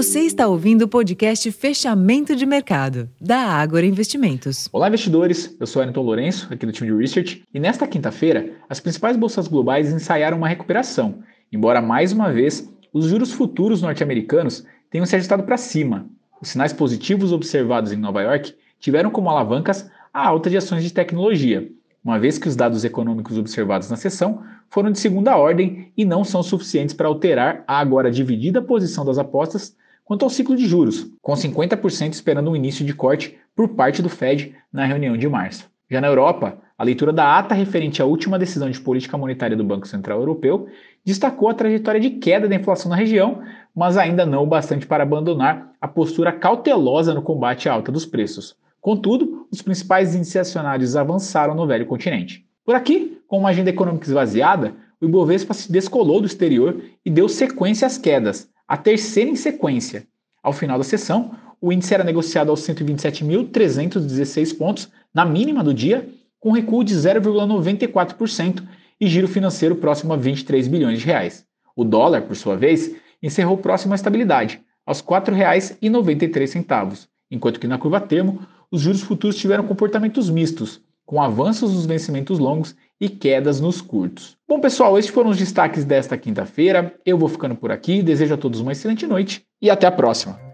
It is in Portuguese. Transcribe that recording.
Você está ouvindo o podcast Fechamento de Mercado, da Ágora Investimentos. Olá, investidores. Eu sou Ayrton Lourenço, aqui do time de Research, e nesta quinta-feira, as principais bolsas globais ensaiaram uma recuperação, embora mais uma vez os juros futuros norte-americanos tenham se ajustado para cima. Os sinais positivos observados em Nova York tiveram como alavancas a alta de ações de tecnologia, uma vez que os dados econômicos observados na sessão foram de segunda ordem e não são suficientes para alterar a agora dividida posição das apostas quanto ao ciclo de juros, com 50% esperando um início de corte por parte do Fed na reunião de março. Já na Europa, a leitura da ata referente à última decisão de política monetária do Banco Central Europeu destacou a trajetória de queda da inflação na região, mas ainda não o bastante para abandonar a postura cautelosa no combate à alta dos preços. Contudo, os principais índices acionários avançaram no velho continente. Por aqui, com uma agenda econômica esvaziada, o Ibovespa se descolou do exterior e deu sequência às quedas, a terceira em sequência. Ao final da sessão, o índice era negociado aos 127.316 pontos, na mínima do dia, com recuo de 0,94% e giro financeiro próximo a 23 bilhões de reais. O dólar, por sua vez, encerrou próximo à estabilidade, aos R$ 4,93, enquanto que na curva termo os juros futuros tiveram comportamentos mistos, com avanços nos vencimentos longos e quedas nos curtos. Bom, pessoal, estes foram os destaques desta quinta-feira. Eu vou ficando por aqui, desejo a todos uma excelente noite e até a próxima.